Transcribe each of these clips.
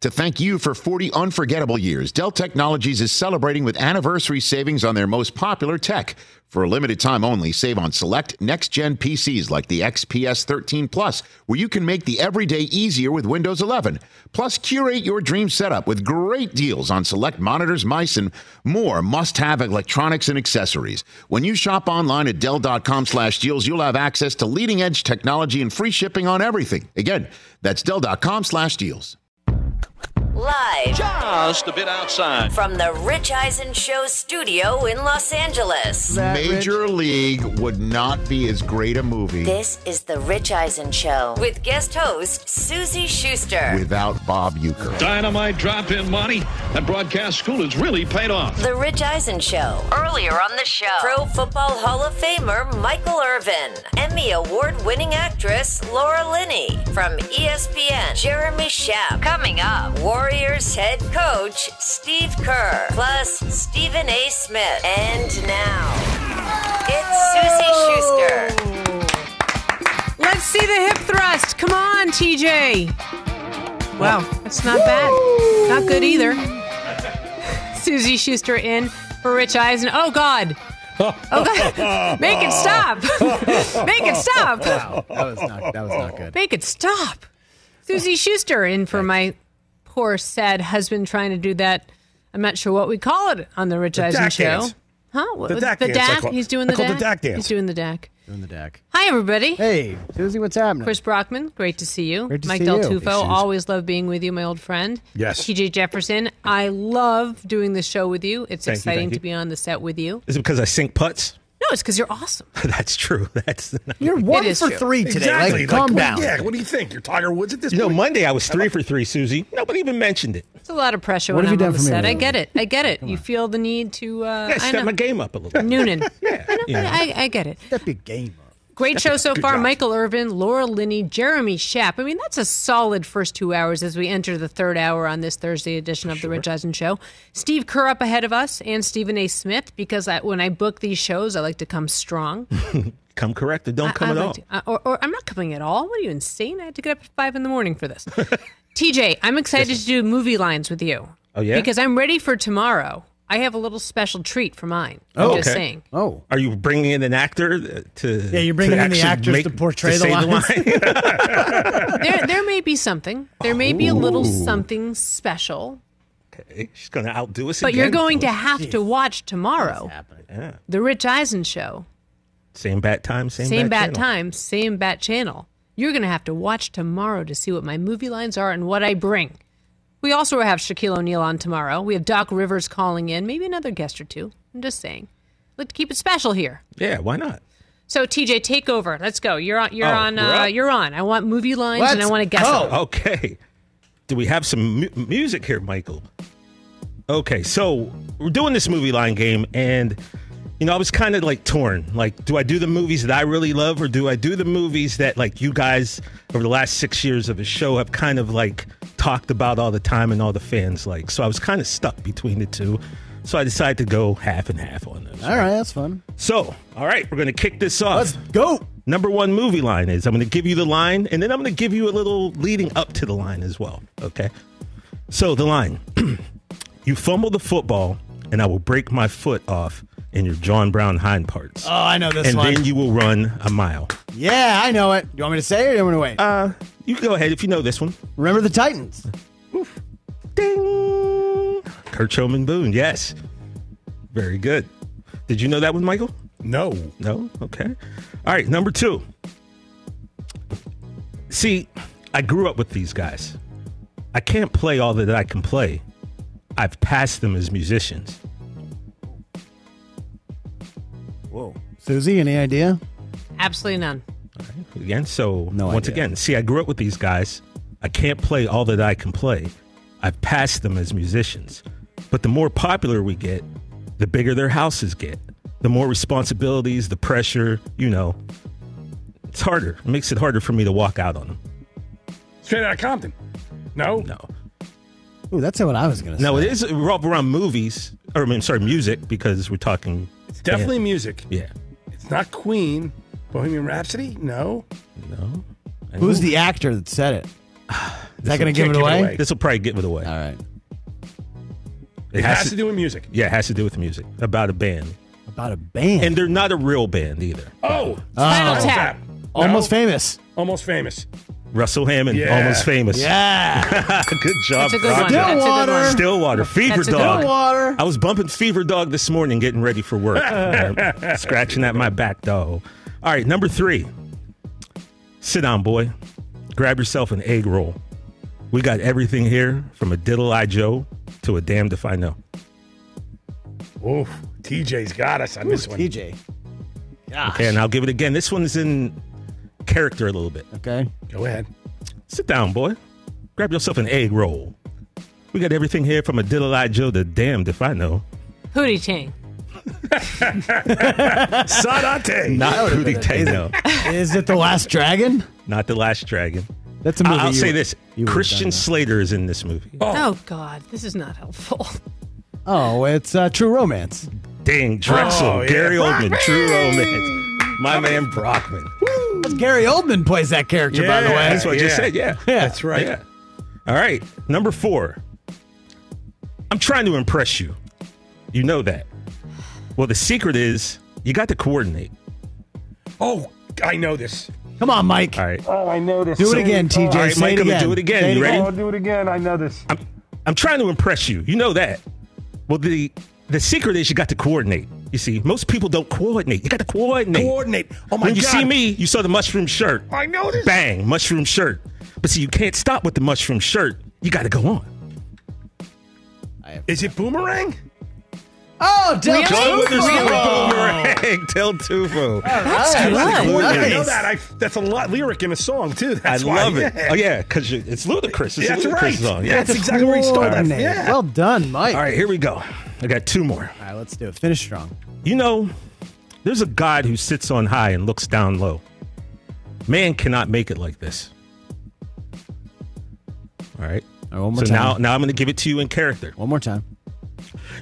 To thank you for 40 unforgettable years, Dell Technologies is celebrating with anniversary savings on their most popular tech. For a limited time only, save on select next gen PCs like the XPS 13 Plus, where you can make the everyday easier with Windows 11. Plus, curate your dream setup with great deals on select monitors, mice, and more must have electronics and accessories. When you shop online at Dell.com slash deals, you'll have access to leading edge technology and free shipping on everything. Again, that's Dell.com slash deals. Live Just a bit outside. from the Rich Eisen Show studio in Los Angeles. Major League would not be as great a movie This is the Rich Eisen Show with guest host Suzy Shuster. without Bob Uecker. Dynamite drop in money. That broadcast school has really paid off. The Rich Eisen Show. Earlier on the show, Pro Football Hall of Famer Michael Irvin, Emmy Award winning actress Laura Linney from ESPN, Jeremy Schaap. Coming up, Warriors head coach Steve Kerr, plus Stephen A. Smith. And now, it's Suzy Shuster. Let's see the hip thrust. Come on, TJ. Wow, that's not bad. Not good either. Suzy Shuster in for Rich Eisen. Oh, God. Oh, God. Make it stop. Make it stop. Wow, That was not. That was not good. Make it stop. Suzy Shuster in for my poor, sad husband trying to do that. I'm not sure what we call it on the Rich Eisen Dak show. dance. Huh? What- The Dak the dance, I Dak? call- He's doing the call Dak. the Dak dance. He's doing the Dak. Doing the deck. Hi, everybody. Hey, Suzy, what's happening? Chris Brockman, great to see you. Great to Mike see Del you. Tufo, always love being with you, my old friend. Yes. TJ Jefferson, I love doing the show with you. It's Thank exciting thank to you. be on the set with you. Is it because I sink putts? No, it's because you're awesome. That's true. That's You're one for true. three today. Exactly. Like, calm what- down. Yeah. What do you think? You're Tiger Woods at this You know. Monday I was three for three, Suzy. Nobody even mentioned it. It's a lot of pressure What when have I'm on done the for me set. I get it. I get it. You feel the need to. Uh, Yeah, I step know. my game up a little. Noonan. Yeah, you know. I, I get it. Step your game up. Great show so far. job. Michael Irvin, Laura Linney, Jeremy Schaap. I mean, that's a solid first two hours as we enter the third hour on this Thursday edition of the Rich Eisen Show. Steve Kerr up ahead of us and Stephen A. Smith because I, when I book these shows, I like to come strong. Come correct or don't come I at like all. to- uh, or, or I'm not coming at all. What are you insane? I had to get up at five in the morning for this. TJ, I'm excited to do movie lines with you. Oh, yeah? because I'm ready for tomorrow. I have a little special treat for mine. Oh, I'm just okay. saying. Oh, Are you bringing in an actor to? Yeah, you're bringing in the actors make- to portray the say lines? line? There, there may be something. There may be a little something special. okay, she's going to outdo us. But you're again, going to folks. have to watch tomorrow happening. the Rich Eisen show. Same bat time, same, Same bat bat, time, same bat channel. You're going to have to watch tomorrow to see what my movie lines are and what I bring. We also have Shaquille O'Neal on tomorrow. We have Doc Rivers calling in, maybe another guest or two. I'm just saying. Like to keep it special here. Yeah, why not? So TJ, take over. Let's go. You're on. You're Oh, on. Uh, you're on. I want movie lines and I want to guess them. Okay. Do we have some mu- music here, Michael? Okay, so we're doing this movie line game, and you know, I was kind of like torn. Like, do I do the movies that I really love, or do I do the movies that like you guys over the last six years of the show have kind of like talked about all the time and all the fans like? So I was kind of stuck between the two. So I decided to go half and half on those. All right, that's fun. So, all right, we're going to kick this off. Let's go. Number one movie line is I'm going to give you the line, and then I'm going to give you a little leading up to the line as well. Okay. So the line You fumble the football, and I will break my foot off in your John Brown hind parts. Oh, I know this and one. then you will run a mile. yeah, I know it. Do you want me to say it or do you want me to wait? Uh, you can go ahead if you know this one. Remember the Titans? Oof. Ding! Coach Herman Boone, yes. Very good. Did you know that one, Michael? No. No? Okay. All right, number two. See, I grew up with these guys. I can't play all that I can play. I've passed them as musicians. Whoa. Suzy, any idea? Absolutely none. Again, so No once idea. again, see, I grew up with these guys. I can't play all that I can play. I've passed them as musicians. But the more popular we get, the bigger their houses get. The more responsibilities, the pressure, you know. It's harder. It makes it harder for me to walk out on them. Straight out of Compton. No? No. Ooh, that's what I was gonna say. No, it is revolve around movies, or I mean, sorry, music, because we're talking. It's definitely music. Yeah. It's not Queen. Bohemian Rhapsody? No. No. Who's the actor that said it? Is that going to give it away? This will probably give it away. All right. It has to do with music. Yeah, it has to do with music about a band, About a band. and they're not a real band either. Oh, Spinal Oh. Tap. No? Almost famous. Almost famous. Russell Hammond, Yeah. almost famous. Yeah. good job. That's a good one. Roger. That's a good Stillwater. one. Stillwater, Fever That's a Dog. one. Water. I was bumping Fever Dog this morning, getting ready for work, Uh, scratching at my back dog. All right, number three. Sit down, boy. Grab yourself an egg roll. We got everything here from a diddle eye Joe to a damned if I know. Oof. TJ's got us on this one. TJ. Gosh. Okay, and I'll give it again. This one's in character a little bit. Okay. Go ahead. Sit down, boy. Grab yourself an egg roll. We got everything here from a diddle Joe to damned if I know. Hootie Chang. Sadate. Not Hootie Tang, no. Is it The Last Dragon? Not the last dragon. That's a movie. I'll you- say this: you Christian. Slater is in this movie. Oh, God, this is not helpful. Oh, it's uh, True Romance. Dang, Drexl, Oh, yeah. Gary Oldman, True Romance, my man Brockman. That's Gary Oldman plays that character, by the way. That's what I just Yeah. said. Yeah, Yeah. That's right. yeah. All right, number four. I'm trying to impress you. You know that. Well, the secret is you got to coordinate. Oh, I know this. Come on, Mike. All right, Oh, I know this. Do it again, TJ. All right, Say Mike, it I'm gonna again. do it again. Say You ready? Oh, do it again. I know this. I'm I'm trying to impress you. You know that. Well, the the secret is you got to coordinate. You see, most people don't coordinate. You got to coordinate. Coordinate. Oh, my god. when you God. see me, you saw the mushroom shirt. I know this. Bang, mushroom shirt. But see, you can't stop with the mushroom shirt. You got to go on. Is it Boomerang? Oh, Del Really? John Witherspoon Really? boomerang, Del Tufo. That's Right. good. I Nice. know that. I, that's a lot lyric in a song too. I That's why. love it. Yeah. Oh yeah, because it's Ludacris. It's That's a Ludacris right. song. Yeah, Yeah. that's exactly where he started. Coordinate. Yeah. Well done, Mike. All right, here we go. I got two more. All right, let's do it. Finish strong. You know, there's a God who sits on high and looks down low. Man cannot make it like this. All right. All right, one more so time. now, now I'm going to give it to you in character. One more time.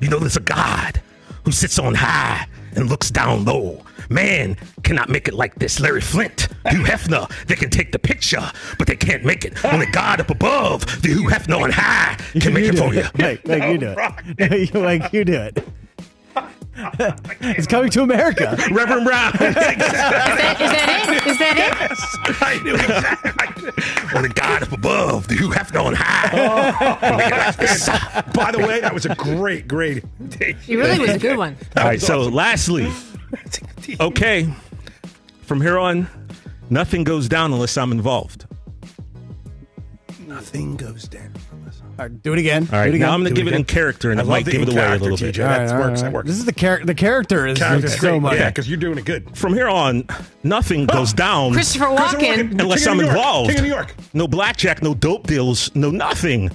You know, there's a God who sits on high and looks down low. Man cannot make it like this. Larry Flynt, Hugh Hefner, they can take the picture, but they can't make it. Only God up above, the Hugh Hefner on high, can make it for you. Like Mike, you do it. Mike, you do it. It's coming to America. Reverend Brown. Is that, is that it? Is that it? I knew exactly. Only God up above, the Hugh Hefner on high. Can make it like this. By the way, that was a great, great. It really was a good one. All right, so lastly, okay, from here on, nothing goes down unless I'm involved. Nothing goes down. All right, do it again. All right, do it again. now I'm going to Do it give it in character, and I it love might give it away a character, little bit. TJ. All right, That all right, works, that works. This is the character. The character is, Character's is so much. Yeah, because you're doing it good. From here on, nothing goes down Christopher Christopher Walken. Walken. unless King I'm involved. King of New York. No blackjack, no dope deals, no nothing.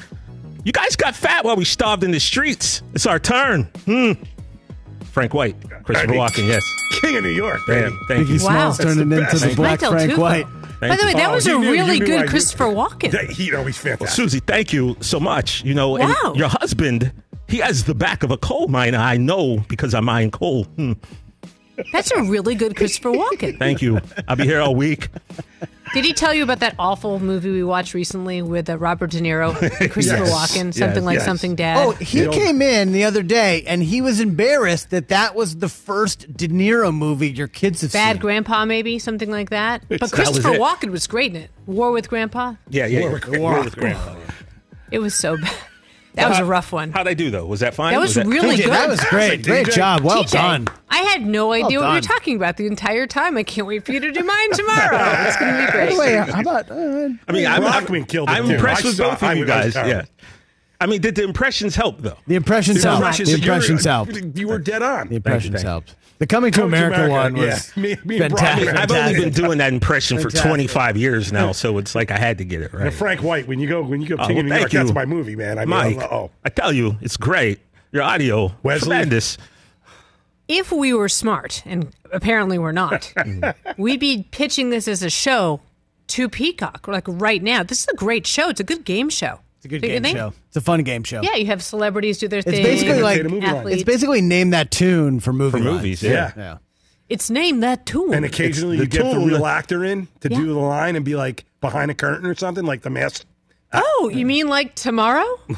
You guys got fat while we starved in the streets. It's our turn. Hmm. Frank White, Christopher Right. Walken, yes. King of New York. baby. Bam. Thank you. Biggie Wow. Smalls turning That's the into the best. Black Frank White. By the way, that Oh, was you a knew- really knew I good knew- Christopher Walken. That- he, no, he's fantastic. Suzy, thank you so much. You know, and Wow. your husband, he has the back of a coal miner. I know because I mine coal. Hmm. That's a really good Christopher Walken. Thank you. I'll be here all week. Did he tell you about that awful movie we watched recently with uh, Robert De Niro Christopher Yes. Walken? Something Yes. like Yes. Something Dad. Oh, he came in the other day and he was embarrassed that that was the first De Niro movie your kids have Bad seen. Bad Grandpa, maybe something like that. But was Christopher it. Walken was great in it. War with Grandpa. Yeah, yeah. Warwick- yeah. Warwick Grandpa. It was so bad. That was a rough one. How'd I do though? Was that fine? That was really TJ, good. that was great. Great job. Well TJ, done. I had no idea what you were talking about the entire time. I can't wait for you to do mine tomorrow. It's going to be great. the how about uh, I mean, I'm, Brockman I'm, killed it, I'm impressed I with saw- both I of you was- I was guys. Yeah. I mean, did the impressions help though? The impressions The helped. impressions- The impressions helped. You were dead on. The impressions thank helped. The Coming to Coming to America, America, one was yeah. Me- me and fantastic. I've only been doing that impression for 25 years now, so it's like I had to get it Now, right. Frank White, when you go when you go Oh, King well, of New York, you. that's my movie, man. I mean, Mike, oh, I tell you, it's great. Your audio, Wesley? tremendous. If we were smart, and apparently we're not, mm. we'd be pitching this as a show to Peacock, like right now. This is a great show. It's a good game show. It's a good Don't game think? show. It's a fun game show. Yeah, you have celebrities do their It's thing. basically like Data movie line. athletes. it's basically name that tune for movie For lines. movies, yeah. yeah. Yeah. It's named that tune. And occasionally the you get the tune. real actor in to Yeah. do the line and be like behind a curtain or something, like the mask. oh, you mean like tomorrow?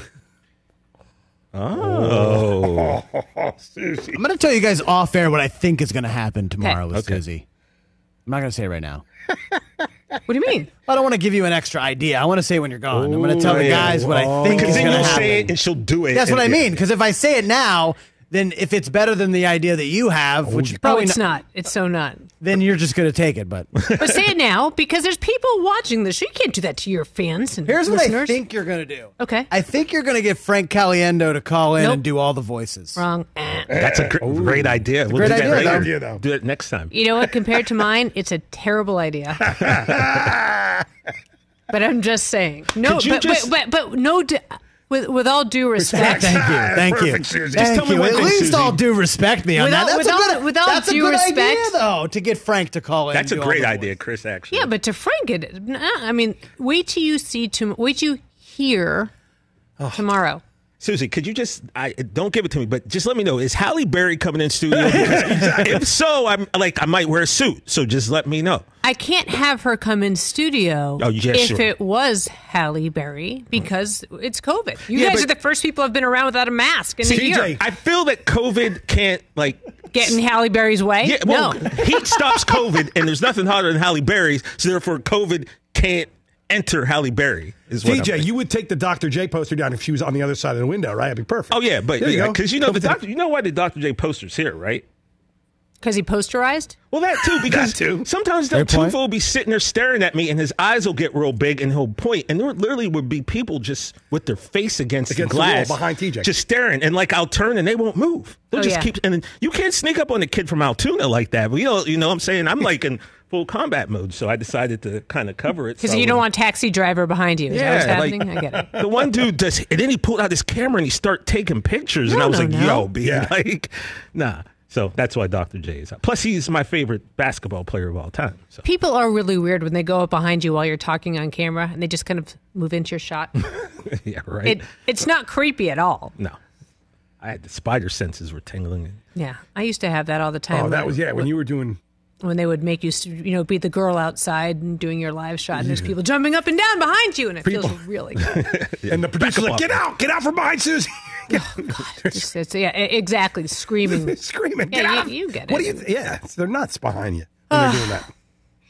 Oh, Oh, Suzy. I'm going to tell you guys off air what I think is going to happen tomorrow with Okay. Suzy. I'm not going to say it right now. What do you mean? I don't want to give you an extra idea. I want to say when you're gone. I'm going to tell the guys what I think because is then going to you'll happen. say it and she'll do it. That's what I mean. Because if I say it now, then if it's better than the idea that you have, which Oh, probably it's not. It's so not. then you're just going to take it. But But say it now because there's people watching this. You can't do that to your fans and here's what. I think you're going to do. Okay. I think you're going to get Frank Caliendo to call in Nope. and do all the voices. Wrong. Eh. That's a gr- great idea. We'll great do that idea, later. though. idea, though. Do it next time. You know what? Compared to mine, it's a terrible idea. but I'm just saying. No, but, just- but, but but no. D- With with all due respect, Thank you. Thank you. Perfect, Suzy. Thank Just tell me you. one At least Suzy. all due respect me on Without- that. That's without- a good, without that's a good respect- idea, though, to get Frank to call in. That's a great idea, voices. Chris. Actually, yeah, but to Frank it. I mean, wait till you see to wait till you hear Oh. tomorrow. Suzy, could you just I don't give it to me, but just let me know is Halle Berry coming in studio? Because if so, I'm like I might wear a suit. So just let me know. I can't have her come in studio Oh, yeah, if sure. it was Halle Berry because it's COVID. You Yeah, guys but- are the first people who've been around without a mask in a year. I feel that COVID can't like Get in Halle Berry's way? Yeah, well, no. heat stops COVID, and there's nothing hotter than Halle Berry's. So therefore, COVID can't enter Halle Berry. Is what I'm TJ, you would take the Dr. J poster down if she was on the other side of the window, right? It'd be perfect. Oh yeah, but There you yeah, go. because you know the doctor. You know why the Dr. J poster's here, right? Because he posterized? Well, that too, because That too. sometimes the Fair. Tufo will be sitting there staring at me, and his eyes will get real big, and he'll point, and there literally would be people just with their face against, Against the the glass behind TJ. just staring, and like I'll turn, and they won't move. They'll Oh, just yeah. keep, and then you can't sneak up on a kid from Altoona like that. But you know, you know, what I'm saying I'm like in full combat mode, so I decided to kind of cover it. Because so you don't wouldn't- want taxi driver behind you. Is that what's Yeah, like- I get it. the one dude does, and then he pulled out his camera and he started taking pictures, and I was no, like, no. "Yo, be Yeah. like, nah." So that's why Dr. J is out. Plus, he's my favorite basketball player of all time. So People are really weird when they go up behind you while you're talking on camera and they just kind of move into your shot. yeah, right. It It's not creepy at all. no, I had the spider senses were tingling. Yeah. I used to have that all the time. Oh, that was yeah. When you were doing when they would make you, you know, be the girl outside and doing your live shot, and there's people jumping up and down behind you, and it feels really good. and the producer's like, "Get out! Get out from behind Suzy!" It's- it's- yeah, exactly, screaming. Screaming, Yeah, "Get you- out!" you get it. What it. do you? Yeah, they're nuts behind you when they're doing that.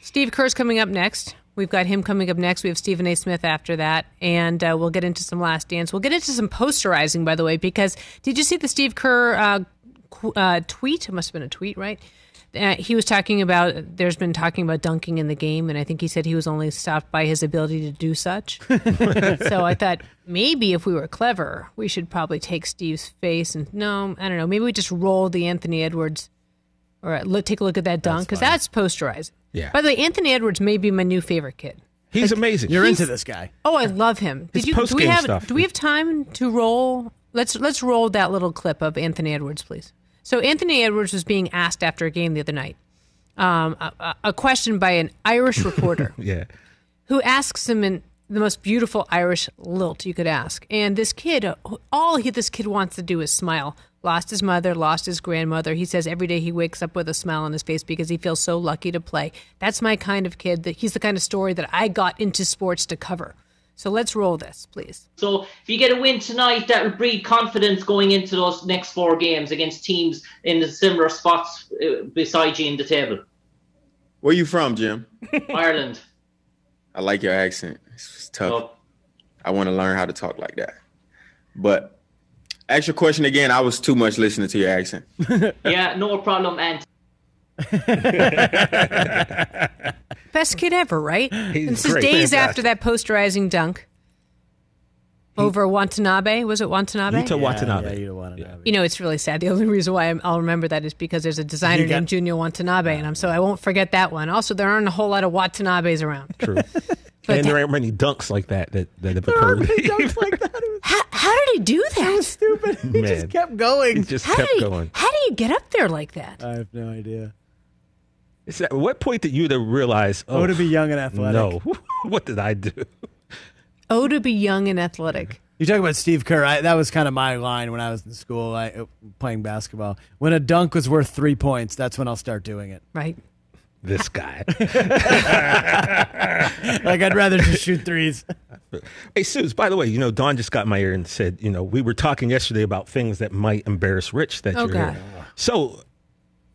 Steve Kerr's coming up next. We've got him coming up next. We have Stephen A. Smith after that, and uh, we'll get into some Last Dance. We'll get into some posterizing, by the way, because did you see the Steve Kerr uh, qu- uh, tweet? It must have been a tweet, right? Uh, he was talking about. There's been talking about dunking in the game, and I think he said he was only stopped by his ability to do such. so I thought maybe if we were clever, we should probably take Steve's face and no, I don't know. Maybe we just roll the Anthony Edwards or look, take a look at that dunk because that's posterized. Yeah. By the way, Anthony Edwards may be my new favorite kid. He's amazing. You're He's- into this guy. Oh, I love him. His Did you? Do we have? stuff. Do we have time to roll? Let's let's roll that little clip of Anthony Edwards, please. So Anthony Edwards was being asked after a game the other night, um, a, a- question by an Irish reporter yeah. who asks him in the most beautiful Irish lilt you could ask. And this kid, all he this kid wants to do is smile. Lost his mother, lost his grandmother. He says every day he wakes up with a smile on his face because he feels so lucky to play. That's my kind of kid. That he's the kind of story that I got into sports to cover. So let's roll this, please. So if you get a win tonight, that will breed confidence going into those next four games against teams in the similar spots uh, beside you in the table. Where are you from, Jim? Ireland. I like your accent. It's tough. So I want to learn how to talk like that. But ask your question again. I was too much listening to your accent. yeah, no problem. And Best kid ever, right? He's this is days Fantastic. after that posterizing dunk. Over Watanabe. Was it Watanabe? Yuta Watanabe. Yeah, Yuta Watanabe. You know, it's really sad. The only reason why I'm, I'll remember that is because there's a designer got- named Junya Watanabe, and I'm so I won't forget that one. Also, there aren't a whole lot of Watanabes around. True. and there aren't many dunks like that that, that have occurred. like that. It was How, how did he do that? stupid. He Man. just kept going. It just How kept he, going. How do you get up there like that? I have no idea. It's at what point did you to realize? Oh, Oh, to be young and athletic. No, what did I do? Oh, to be young and athletic. You talk about Steve Kerr. I, that was kind of my line when I was in school I, uh, playing basketball. When a dunk was worth three points, that's when I'll start doing it. Right. This guy. Like I'd rather just shoot threes. Hey, Suze, by the way, you know, Don just got in my ear and said, you know, we were talking yesterday about things that might embarrass Rich that Oh, you're God. here. So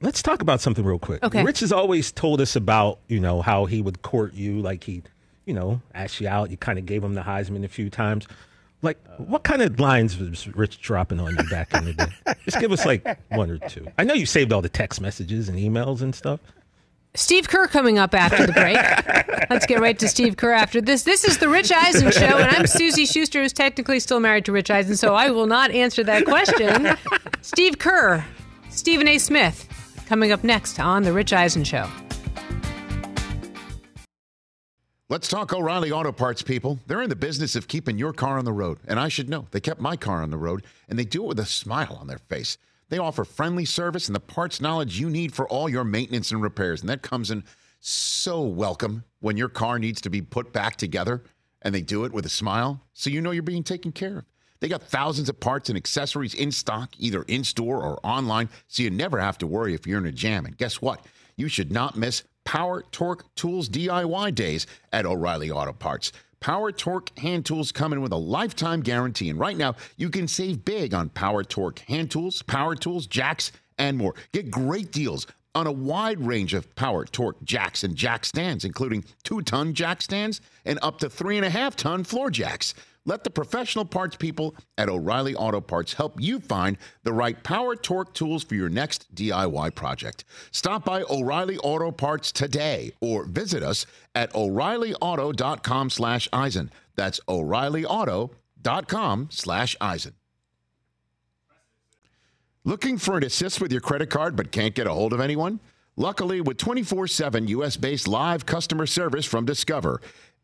let's talk about something real quick. Okay. Rich has always told us about, you know, how he would court you, like he, you know, asked you out. You kind of gave him the Heisman a few times. Like, what kind of lines was Rich dropping on you back in the day? Just give us like one or two. I know you saved all the text messages and emails and stuff. Steve Kerr coming up after the break. Let's get right to Steve Kerr after this. This is the Rich Eisen show, and I'm Suzy Shuster, who's technically still married to Rich Eisen, so I will not answer that question. Steve Kerr, Stephen A. Smith, coming up next on the Rich Eisen show. Let's talk O'Reilly Auto Parts, people. They're in the business of keeping your car on the road. And I should know, they kept my car on the road, and they do it with a smile on their face. They offer friendly service and the parts knowledge you need for all your maintenance and repairs. And that comes in so welcome when your car needs to be put back together, and they do it with a smile, so you know you're being taken care of. They got thousands of parts and accessories in stock, either in store or online, so you never have to worry if you're in a jam. And guess what? You should not miss Power Torque Tools DIY days at O'Reilly Auto Parts. Power Torque hand tools come in with a lifetime guarantee, and right now you can save big on Power Torque hand tools, power tools, jacks, and more. Get great deals on a wide range of Power Torque jacks and jack stands, including two ton jack stands and up to three and a half ton floor jacks. Let the professional parts people at O'Reilly Auto Parts help you find the right power torque tools for your next DIY project. Stop by O'Reilly Auto Parts today or visit us at o'reillyauto.com slash Eisen. That's o'reillyauto.com slash Eisen. Looking for an assist with your credit card but can't get a hold of anyone? Luckily, with 24 7 US based live customer service from Discover,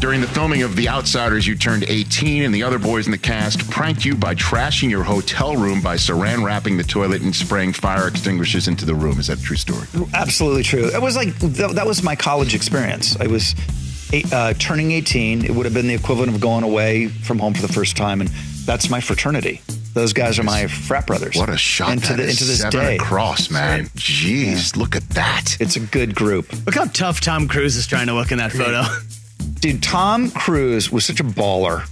During the filming of The Outsiders, you turned 18, and the other boys in the cast pranked you by trashing your hotel room by saran wrapping the toilet and spraying fire extinguishers into the room. Is that a true story? Absolutely true. It was like th- that was my college experience. I was eight, uh, turning 18. It would have been the equivalent of going away from home for the first time, and that's my fraternity. Those guys are my frat brothers. What a shot And to, that the, is. into this Seven day. across, man. Jeez, look at that. It's a good group. Look how tough Tom Cruise is trying to look in that photo. Dude, Tom Cruise was such a baller.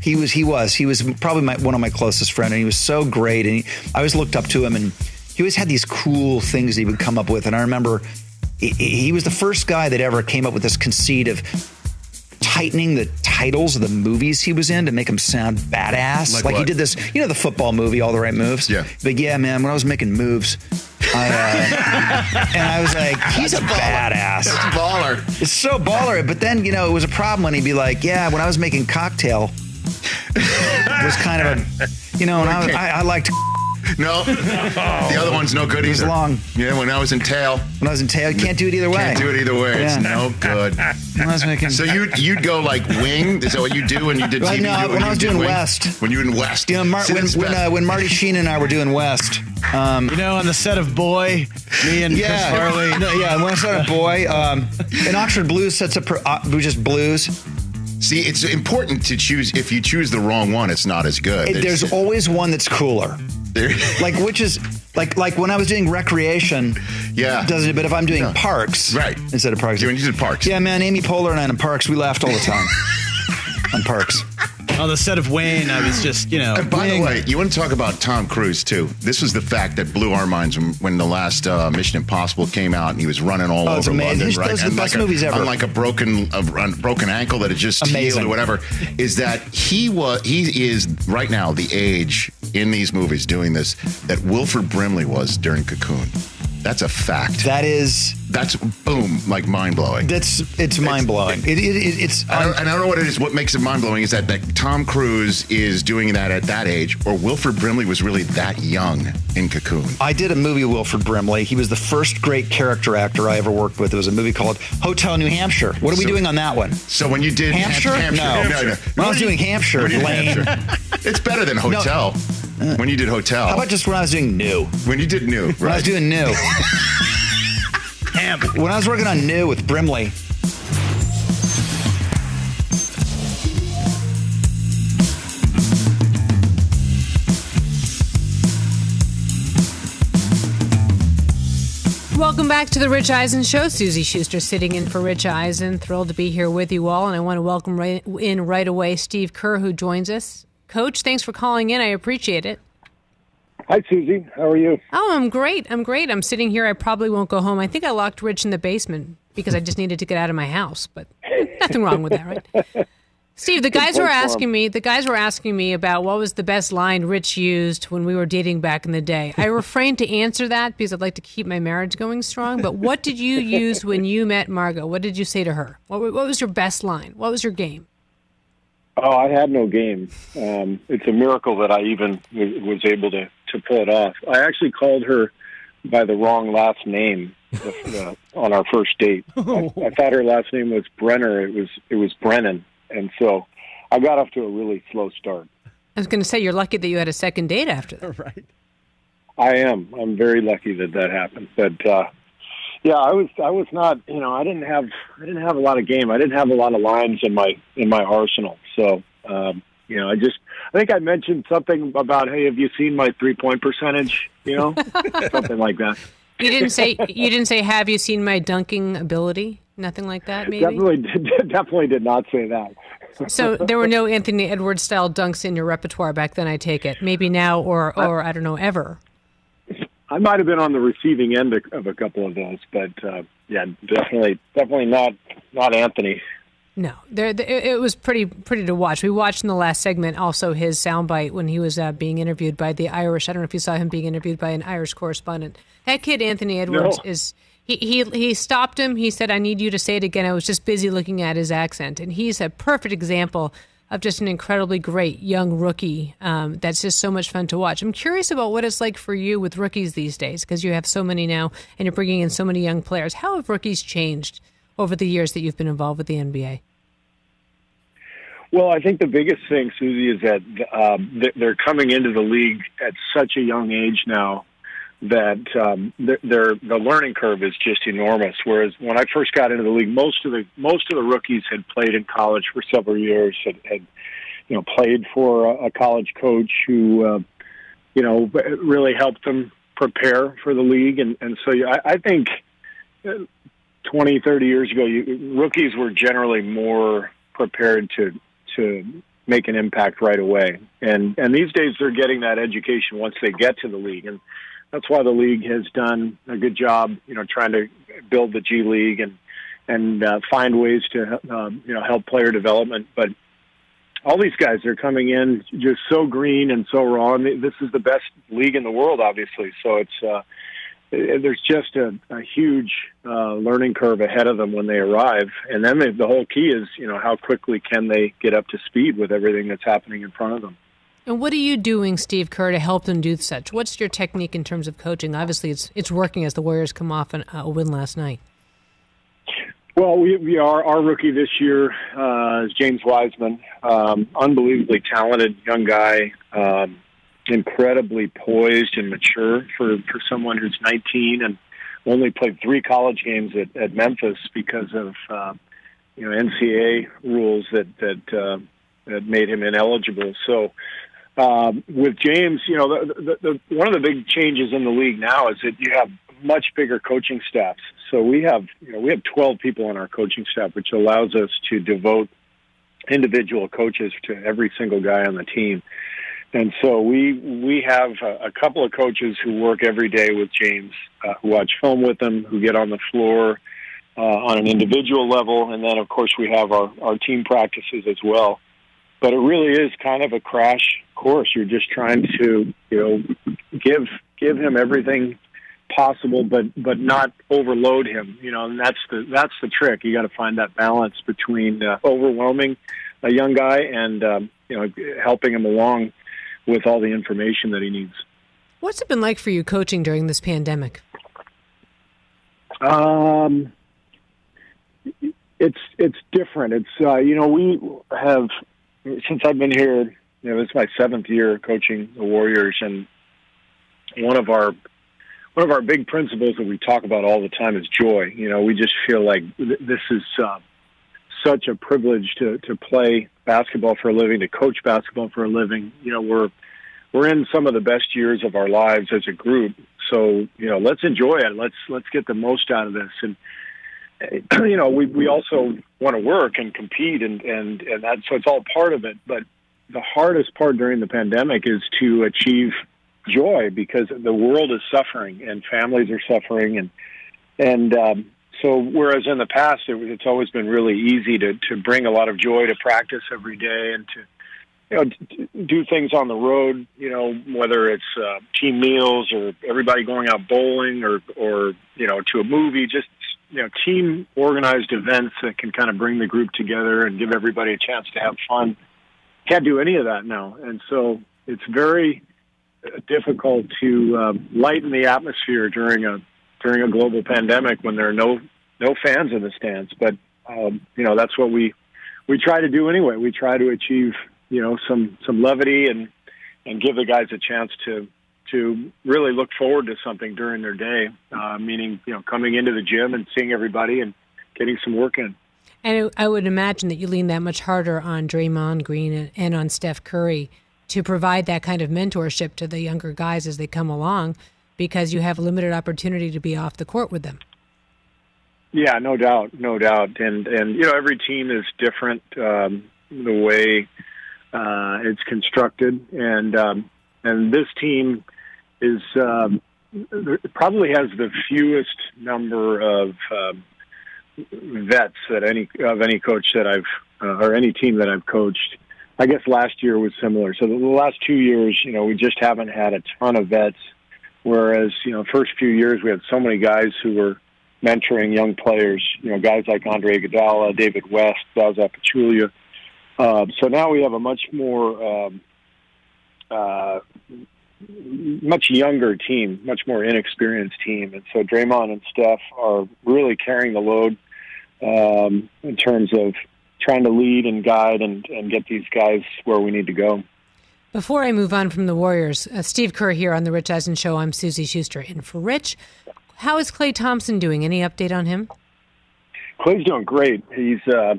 He was, he was, he was probably my, one of my closest friends, and he was so great. And he, I always looked up to him, and he always had these cool things he would come up with. And I remember he, he was the first guy that ever came up with this conceit of tightening the titles of the movies he was in to make them sound badass. Like Like, he did this, you know, the football movie, All the Right Moves. Yeah. But yeah, man, when I was making moves, I, uh, and I was like, he's a badass. Baller. It's so baller. But then, you know, it was a problem when he'd be like, yeah, when I was making cocktail, it was kind of a, you know, and I, I, I liked No, the other one's no good It either. long. Yeah, when I was in tail, when I was in tail. You can't do it either way. can't do it either way. It's no good. When I was making, So you you'd go like wing? Is that what you do when you did Well, no, You- when I was doing wing? West. When you were in West. you know, Mar- See, when when, uh, when Marty Sheen and I were doing West, um, you know, on the set of Boy, me and Chris yeah, Farley. no, yeah, when I started boy, um, in Oxford Blues sets up uh, just blues. See, it's important to choose. If you choose the wrong one, it's not as good. It, It's- there's always one that's cooler. there- Like which is like like when I was doing recreation. Yeah. Does it? But if I'm doing Yeah. parks, Right. instead of parks, You- when you did parks. Yeah, man, Amy Poehler and I in parks, we laughed all the time on parks. On the set of Wayne, I was just, you know. And by Wayne- the way, you want to talk about Tom Cruise too? This was the fact that blew our minds when, when the last uh, Mission Impossible came out, and he was running all Oh, over amazing. London, Those right? are the and best like movies a, ever. on like a broken a run- broken ankle that had just healed Amazing. or whatever. Is that he was he is right now the age in these movies doing this that Wilford Brimley was during Cocoon. That's a fact. That is That's boom, like mind blowing. that's it's mind blowing. It, it, it, it's I don't, and I don't know what it is. What makes it mind blowing is that, that Tom Cruise is doing that at that age, or Wilford Brimley was really that young in Cocoon. I did a movie with Wilford Brimley. He was the first great character actor I ever worked with. It was a movie called Hotel New Hampshire. What are we So- doing on that one? So when you did Hampshire? Hampshire, No. no, no. When I was doing Hampshire, When Lane. Hampshire. it's better than Hotel. Uh, when you did Hotel, How about just when I was doing New? when you did New? When I was doing New. when I was working on New with Brimley. Welcome back to the Rich Eisen Show. Suzy Shuster sitting in for Rich Eisen. Thrilled to be here with you all. And I want to welcome right in right away Steve Kerr, who joins us. Coach, thanks for calling in. I appreciate it. Hi, Suzy. How are you? Oh, I'm great. I'm great. I'm sitting here. I probably won't go home. I think I locked Rich in the basement because I just needed to get out of my house, but nothing wrong with that, right? Steve, the guys were point for him. asking me, the guys were asking me about what was the best line Rich used when we were dating back in the day. I refrained to answer that because I'd like to keep my marriage going strong, but what did you use when you met Margot? What did you say to her? What, what was your best line? What was your game? Oh, I had no game. Um, it's a miracle that I even was, was able to, to pull it off. I actually called her by the wrong last name uh, on our first date. I, I thought her last name was Brenner. It was it was Brennan, and so I got off to a really slow start. I was going to say you're lucky that you had a second date after that. Right. I am. I'm very lucky that that happened. But uh, yeah, I was. I was not. You know, I didn't have. I didn't have a lot of game. I didn't have a lot of lines in my in my arsenal. So um, you know, I just. I think I mentioned something about, hey, have you seen my three point percentage? You know, something like that. You didn't say you didn't say have you seen my dunking ability? Nothing like that, maybe. Definitely, definitely did not say that. So there were no Anthony Edwards style dunks in your repertoire back then. I take it. Maybe now, or or I don't know, ever. I might have been on the receiving end of, of a couple of those, but uh, yeah, definitely, definitely not not Anthony. No, there, it was pretty pretty to watch. We watched in the last segment also his soundbite when he was uh, being interviewed by the Irish. I don't know if you saw him being interviewed by an Irish correspondent. That kid Anthony Edwards No. is he, he he stopped him. He said, "I need you to say it again." I was just busy looking at his accent, and he's a perfect example of just an incredibly great young rookie. Um, that's just so much fun to watch. I'm curious about what it's like for you with rookies these days because you have so many now, and you're bringing in so many young players. How have rookies changed over the years that you've been involved with the NBA? Well, I think the biggest thing, Suzy, is that um, they're coming into the league at such a young age now that um, th- their the learning curve is just enormous. Whereas when I first got into the league, most of the most of the rookies had played in college for several years, had, had you know played for a, college coach who uh, you know really helped them prepare for the league, and and so I, I think. Uh, 20, 30 years ago, you, rookies were generally more prepared to to make an impact right away. And and these days they're getting that education once they get to the league, and that's why the league has done a good job, you know, trying to build the G League and and uh, find ways to um, you know help player development. But all these guys are coming in just so green and so raw. And this is the best league in the world, obviously. So it's uh, there's just a, a huge uh, learning curve ahead of them when they arrive, and then the, the whole key is you know how quickly can they get up to speed with everything that's happening in front of them. And what are you doing, Steve Kerr, to help them do such? What's your technique in terms of coaching? Obviously, it's it's working as the Warriors come off an, a win last night. Well, we, we are our rookie this year uh, is James Wiseman, um, unbelievably talented young guy, um, incredibly poised and mature for for someone who's 19 and only played three college games at, at Memphis because of uh, you know NCAA rules that that uh, that made him ineligible. So. Um, with James, you know, the, the, the, one of the big changes in the league now is that you have much bigger coaching staffs. So we have, you know, we have 12 people on our coaching staff, which allows us to devote individual coaches to every single guy on the team. And so we we have a, a couple of coaches who work every day with James, uh, who watch film with him, who get on the floor uh, on an individual level, and then of course we have our our team practices as well. But it really is kind of a crash course. You're just trying to you know give give him everything possible, but but not overload him. You know, and that's the that's the trick. You got to find that balance between uh, overwhelming a young guy and um, you know helping him along with all the information that he needs. What's it been like for you coaching during this pandemic? Um, it's it's different. It's uh, you know we have since I've been here. You know, it's my seventh year coaching the Warriors, and one of our one of our big principles that we talk about all the time is joy. You know, we just feel like th- this is uh, such a privilege to to play basketball for a living, to coach basketball for a living. You know, we're we're in some of the best years of our lives as a group. So you know, let's enjoy it. Let's let's get the most out of this. And you know, we we also want to work and compete, and and and that so it's all part of it. But the hardest part during the pandemic is to achieve joy because the world is suffering and families are suffering and and um, so whereas in the past it, it's always been really easy to to bring a lot of joy to practice every day and to you know do things on the road you know whether it's uh, team meals or everybody going out bowling or or you know to a movie just you know team organized events that can kind of bring the group together and give everybody a chance to have fun. Can't do any of that now. And so it's very difficult to uh, lighten the atmosphere during a during a global pandemic when there are no no fans in the stands. But um, you know that's what we we try to do anyway. We try to achieve you know some some levity and and give the guys a chance to to really look forward to something during their day. Uh, meaning you know coming into the gym and seeing everybody and getting some work in. And I would imagine that you lean that much harder on Draymond Green and on Steph Curry to provide that kind of mentorship to the younger guys as they come along because you have limited opportunity to be off the court with them. Yeah, no doubt, no doubt, and and you know every team is different um, the way uh, it's constructed, and um, and this team is um, probably has the fewest number of um, vets that any of any coach that I've uh, or any team that I've coached. I guess last year was similar. So the last two years, you know, we just haven't had a ton of vets. Whereas, you know, first few years we had so many guys who were mentoring young players. You know, guys like Andre Iguodala, David West, Zaza Pachulia. Uh, so now we have a much more, um, uh, much younger team, much more inexperienced team, and so Draymond and Steph are really carrying the load um, in terms of trying to lead and guide and, and get these guys where we need to go. Before I move on from the Warriors, uh, Steve Kerr here on the Rich Eisen Show. I'm Suzy Shuster in for Rich. How is Klay Thompson doing? Any update on him? Klay's doing great. He's uh,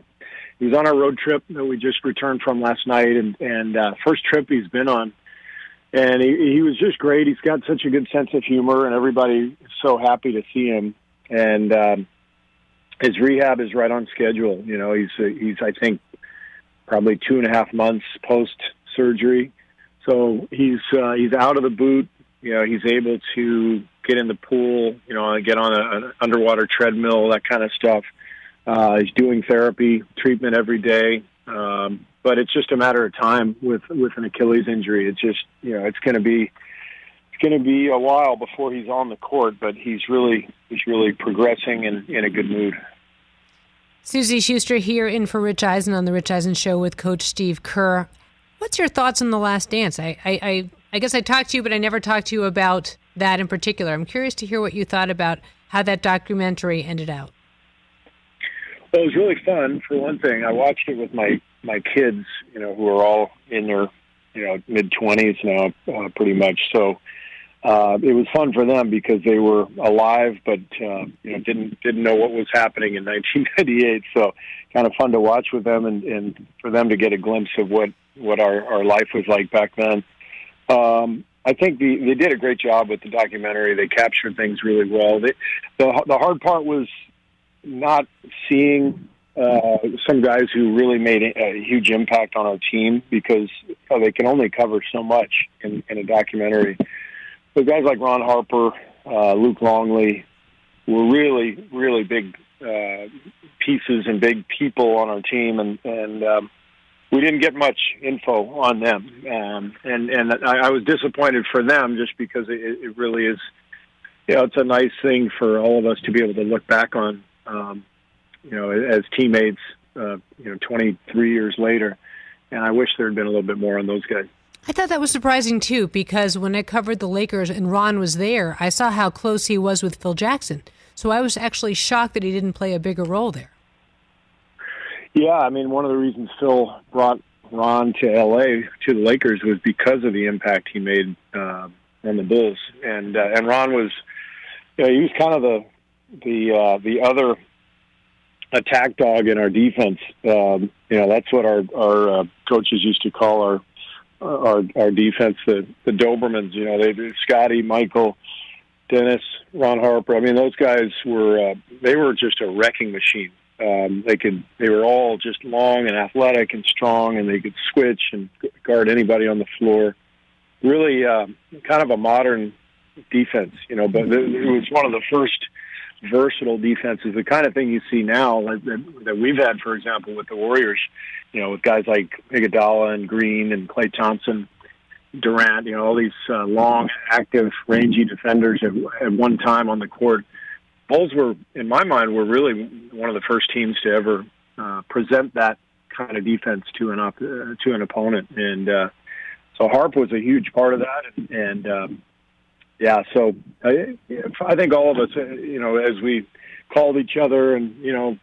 he was on our road trip that we just returned from last night, and and uh, first trip he's been on, and he, he was just great. He's got such a good sense of humor, and everybody is so happy to see him. And um, his rehab is right on schedule. You know, he's uh, he's I think probably two and a half months post surgery, so he's uh, he's out of the boot. You know, he's able to get in the pool. You know, get on a, an underwater treadmill, that kind of stuff. Uh, he's doing therapy treatment every day, um, but it's just a matter of time with with an Achilles injury. It's just you know, it's going to be it's going to be a while before he's on the court, but he's really he's really progressing and in a good mood. Suzy Shuster here in for Rich Eisen on the Rich Eisen Show with Coach Steve Kerr. What's your thoughts on The Last Dance? I, I, I, I guess I talked to you, but I never talked to you about that in particular. I'm curious to hear what you thought about how that documentary ended out. Well, it was really fun. For one thing, I watched it with my my kids, you know, who are all in their you know mid twenties now, uh, pretty much. So uh, it was fun for them because they were alive, but uh, you know didn't didn't know what was happening in 1998. So kind of fun to watch with them, and, and for them to get a glimpse of what what our our life was like back then. Um, I think the, they did a great job with the documentary. They captured things really well. They, the the hard part was not seeing uh, some guys who really made a huge impact on our team because uh, they can only cover so much in, in a documentary. But guys like Ron Harper, uh, Luke Longley were really, really big uh, pieces and big people on our team, and and um, we didn't get much info on them. Um, and and I, I was disappointed for them just because it, it really is, you know, it's a nice thing for all of us to be able to look back on. Um, you know, as teammates, uh, you know, 23 years later. And I wish there had been a little bit more on those guys. I thought that was surprising too, because when I covered the Lakers and Ron was there, I saw how close he was with Phil Jackson. So I was actually shocked that he didn't play a bigger role there. Yeah, I mean, one of the reasons Phil brought Ron to LA to the Lakers was because of the impact he made uh, on the Bulls, and uh, and Ron was, you know, he was kind of the the uh, the other attack dog in our defense. Um, you know, that's what our our uh, coaches used to call our our our defense the the Dobermans. You know, they Scottie, Michael, Dennis, Ron Harper. I mean, those guys were uh, they were just a wrecking machine. Um, they could they were all just long and athletic and strong, and they could switch and guard anybody on the floor. Really, uh, kind of a modern defense, you know. But it was one of the first versatile defenses, the kind of thing you see now that, that we've had, for example, with the Warriors, you know, with guys like Iguodala and Green and Klay Thompson, Durant, you know, all these uh, long, active, rangy defenders at, at one time on the court. Bulls were, in my mind, were really one of the first teams to ever uh, present that kind of defense to an op- uh, to an opponent, and uh, so Harp was a huge part of that, and, and um, yeah, so I, I think all of us, uh, you know, as we called each other and you know,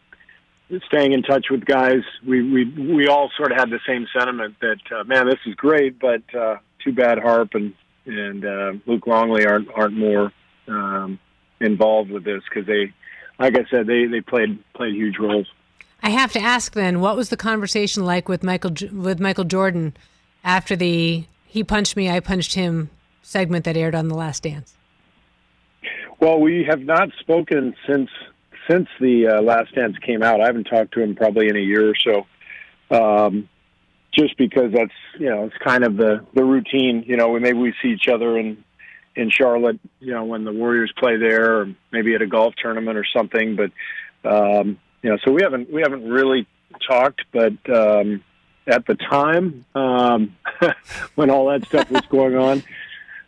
staying in touch with guys, we we we all sort of had the same sentiment that uh, man, this is great, but uh, too bad Harp and and uh, Luke Longley aren't aren't more um, involved with this because they, like I said, they they played played huge roles. I have to ask then, what was the conversation like with Michael with Michael Jordan after the he punched me, I punched him segment that aired on The Last Dance? Well, we have not spoken since since the uh, Last Dance came out. I haven't talked to him probably in a year or so. Um, just because that's you know it's kind of the the routine. You know, maybe we see each other in in Charlotte. You know, when the Warriors play there, or maybe at a golf tournament or something. But um, you know, so we haven't we haven't really talked. But um, at the time um, when all that stuff was going on,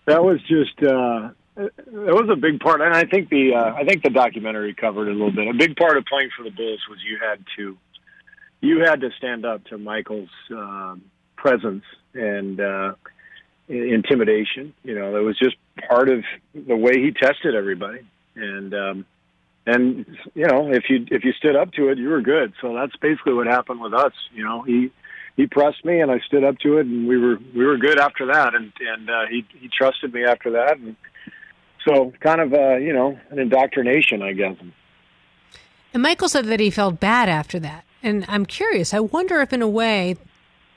that was just uh, it was a big part, and I think the uh, I think the documentary covered it a little bit. A big part of playing for the Bulls was you had to you had to stand up to Michael's um, presence and uh, intimidation. You know, it was just part of the way he tested everybody, and um, and you know, if you if you stood up to it, you were good. So that's basically what happened with us. You know, he he pressed me, and I stood up to it, and we were we were good after that, and and uh, he he trusted me after that, and so kind of uh, you know an indoctrination, I guess. And Michael said that he felt bad after that, and I'm curious. I wonder if, in a way,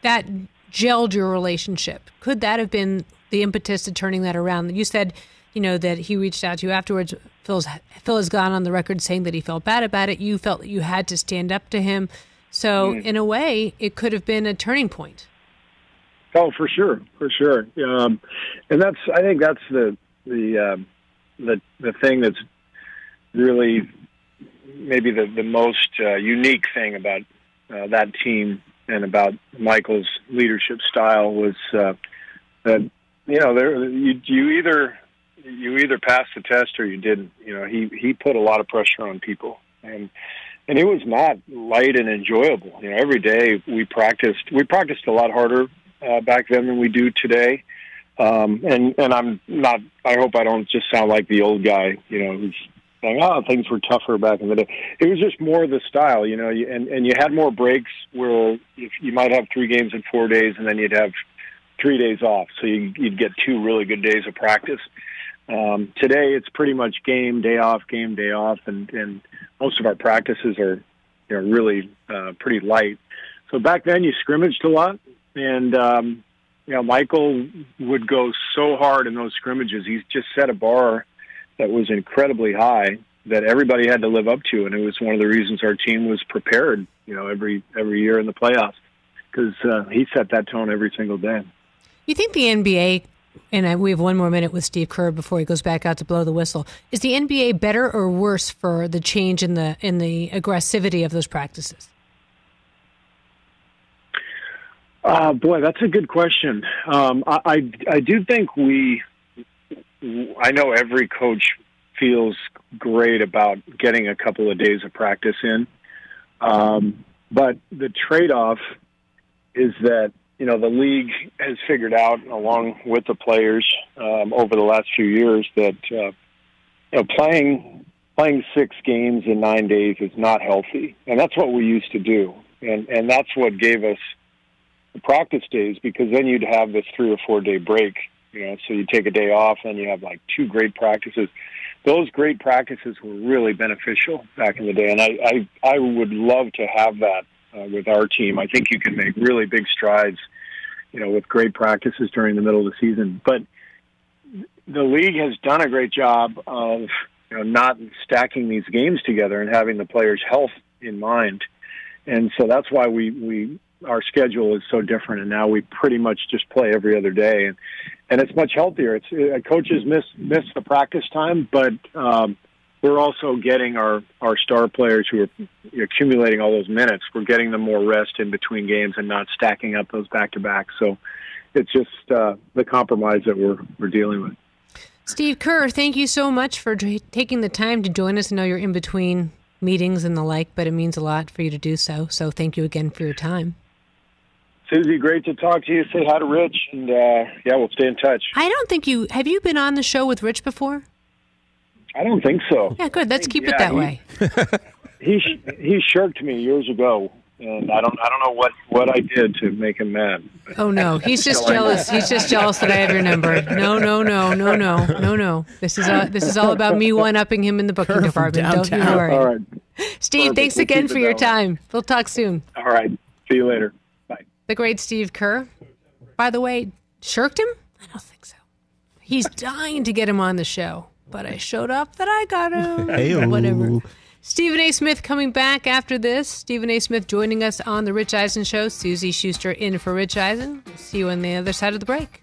that gelled your relationship. Could that have been the impetus to turning that around? You said, you know, that he reached out to you afterwards. Phil's, Phil has gone on the record saying that he felt bad about it. You felt that you had to stand up to him. So, mm. in a way, it could have been a turning point. Oh, for sure, for sure. Um, and that's I think that's the the um, the the thing that's really maybe the the most uh, unique thing about uh, that team and about Michael's leadership style was uh, that you know there you you either you either passed the test or you didn't. You know he he put a lot of pressure on people and and it was not light and enjoyable. You know, every day we practiced. We practiced a lot harder uh, back then than we do today. Um, and and I'm not. I hope I don't just sound like the old guy. You know, who's saying, "Oh, things were tougher back in the day." It was just more the style. You know, and and you had more breaks where if you might have three games in four days, and then you'd have three days off, so you, you'd get two really good days of practice. Um, today, it's pretty much game day off, game day off, and and most of our practices are you know really uh, pretty light. So back then, you scrimmaged a lot, and um, you know Michael would go so hard in those scrimmages. He's just set a bar that was incredibly high that everybody had to live up to, and it was one of the reasons our team was prepared you know, every every year in the playoffs because uh, he set that tone every single day. You think the NBA, and we have one more minute with Steve Kerr before he goes back out to blow the whistle. Is the NBA better or worse for the change in the in the aggressivity of those practices? Uh, boy, that's a good question. Um, I, I I do think we. I know every coach feels great about getting a couple of days of practice in, um, but the trade-off is that you know the league has figured out, along with the players um, over the last few years, that uh, you know playing playing six games in nine days is not healthy, and that's what we used to do, and and that's what gave us the practice days because then you'd have this three or four day break. You know, so you take a day off, and you have like two great practices. Those great practices were really beneficial back in the day, and I I, I would love to have that uh, with our team. I think you can make really big strides, you know, with great practices during the middle of the season. But the league has done a great job of you know not stacking these games together and having the players' health in mind. And so that's why we we our schedule is so different, and now we pretty much just play every other day, and and it's much healthier. It's uh, coaches miss miss the practice time, but um, we're also getting our our star players who are accumulating all those minutes. We're getting them more rest in between games and not stacking up those back to back. So it's just uh, the compromise that we're we're dealing with. Steve Kerr, thank you so much for taking the time to join us. I know you're in between meetings and the like, but it means a lot for you to do so. So thank you again for your time. Suzy, great to talk to you. Say hi to Rich, and uh, yeah, we'll stay in touch. I don't think you have you been on the show with Rich before. I don't think so. Yeah, good. Let's keep yeah, it that he, way. he he shirked me years ago, and I don't I don't know what what I did to make him mad. Oh no, he's just jealous. He's just jealous that I have your number. No, no, no, no, no, no, no. This is all, this is all about me one upping him in the booking department. Don't you worry. All right, Steve. Perfect. Thanks We'll again for your time. We'll talk soon. All right, see you later. Bye. The great Steve Kerr. By the way, shirked him? I don't think so. He's dying to get him on the show, but I showed up that I got him. Hey-o. Whatever. Stephen A. Smith coming back after this. Stephen A. Smith joining us on The Rich Eisen Show. Suzy Shuster in for Rich Eisen. We'll see you on the other side of the break.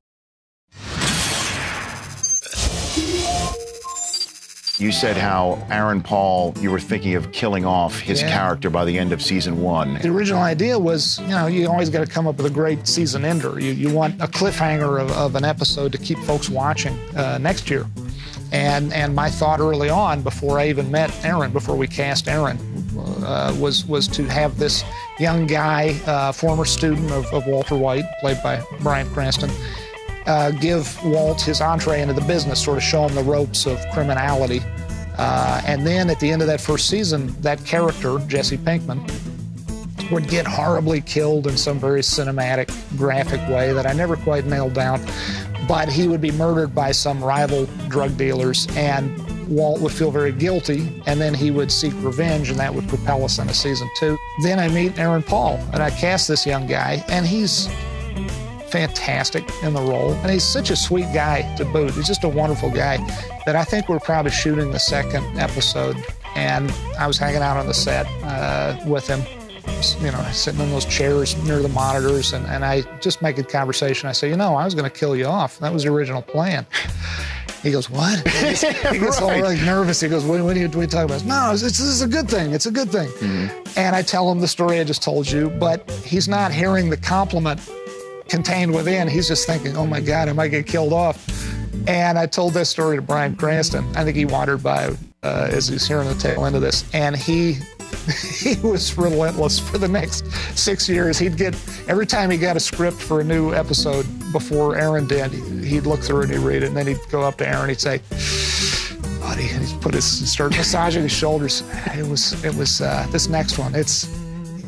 You said how Aaron Paul, you were thinking of killing off his Yeah. character by the end of season one. The original idea was, you know, you always got to come up with a great season ender. You, you want a cliffhanger of, of an episode to keep folks watching uh, next year. And and my thought early on, before I even met Aaron, before we cast Aaron, uh, was was to have this young guy, uh, former student of, of Walter White, played by Bryan Cranston, uh, give Walt his entree into the business, sort of show him the ropes of criminality. Uh, and then at the end of that first season, that character, Jesse Pinkman, would get horribly killed in some very cinematic, graphic way that I never quite nailed down. But he would be murdered by some rival drug dealers, and Walt would feel very guilty, and then he would seek revenge, and that would propel us into season two. Then I meet Aaron Paul, and I cast this young guy, and he's fantastic in the role. And he's such a sweet guy to boot. He's just a wonderful guy that I think we're probably shooting the second episode. And I was hanging out on the set uh, with him, you know, sitting in those chairs near the monitors. And, and I just make a conversation. I say, you know, I was going to kill you off. That was the original plan. He goes, what? He gets, he gets all Right. like nervous. He goes, what, what, are you, what are you talking about? No, this is a good thing. It's a good thing. And I tell him the story I just told you, but he's not hearing the compliment contained within. He's just thinking, oh my God, I might get killed off. And I told this story to Bryan Cranston. I think he wandered by uh, as he's hearing the tail end of this. And he he was relentless for the next six years. He'd get every time he got a script for a new episode before Aaron did, he'd look through it and he'd read it, and then he'd go up to Aaron. He'd say, "Buddy," and he'd put his start massaging his shoulders. It was it was uh, this next one. It's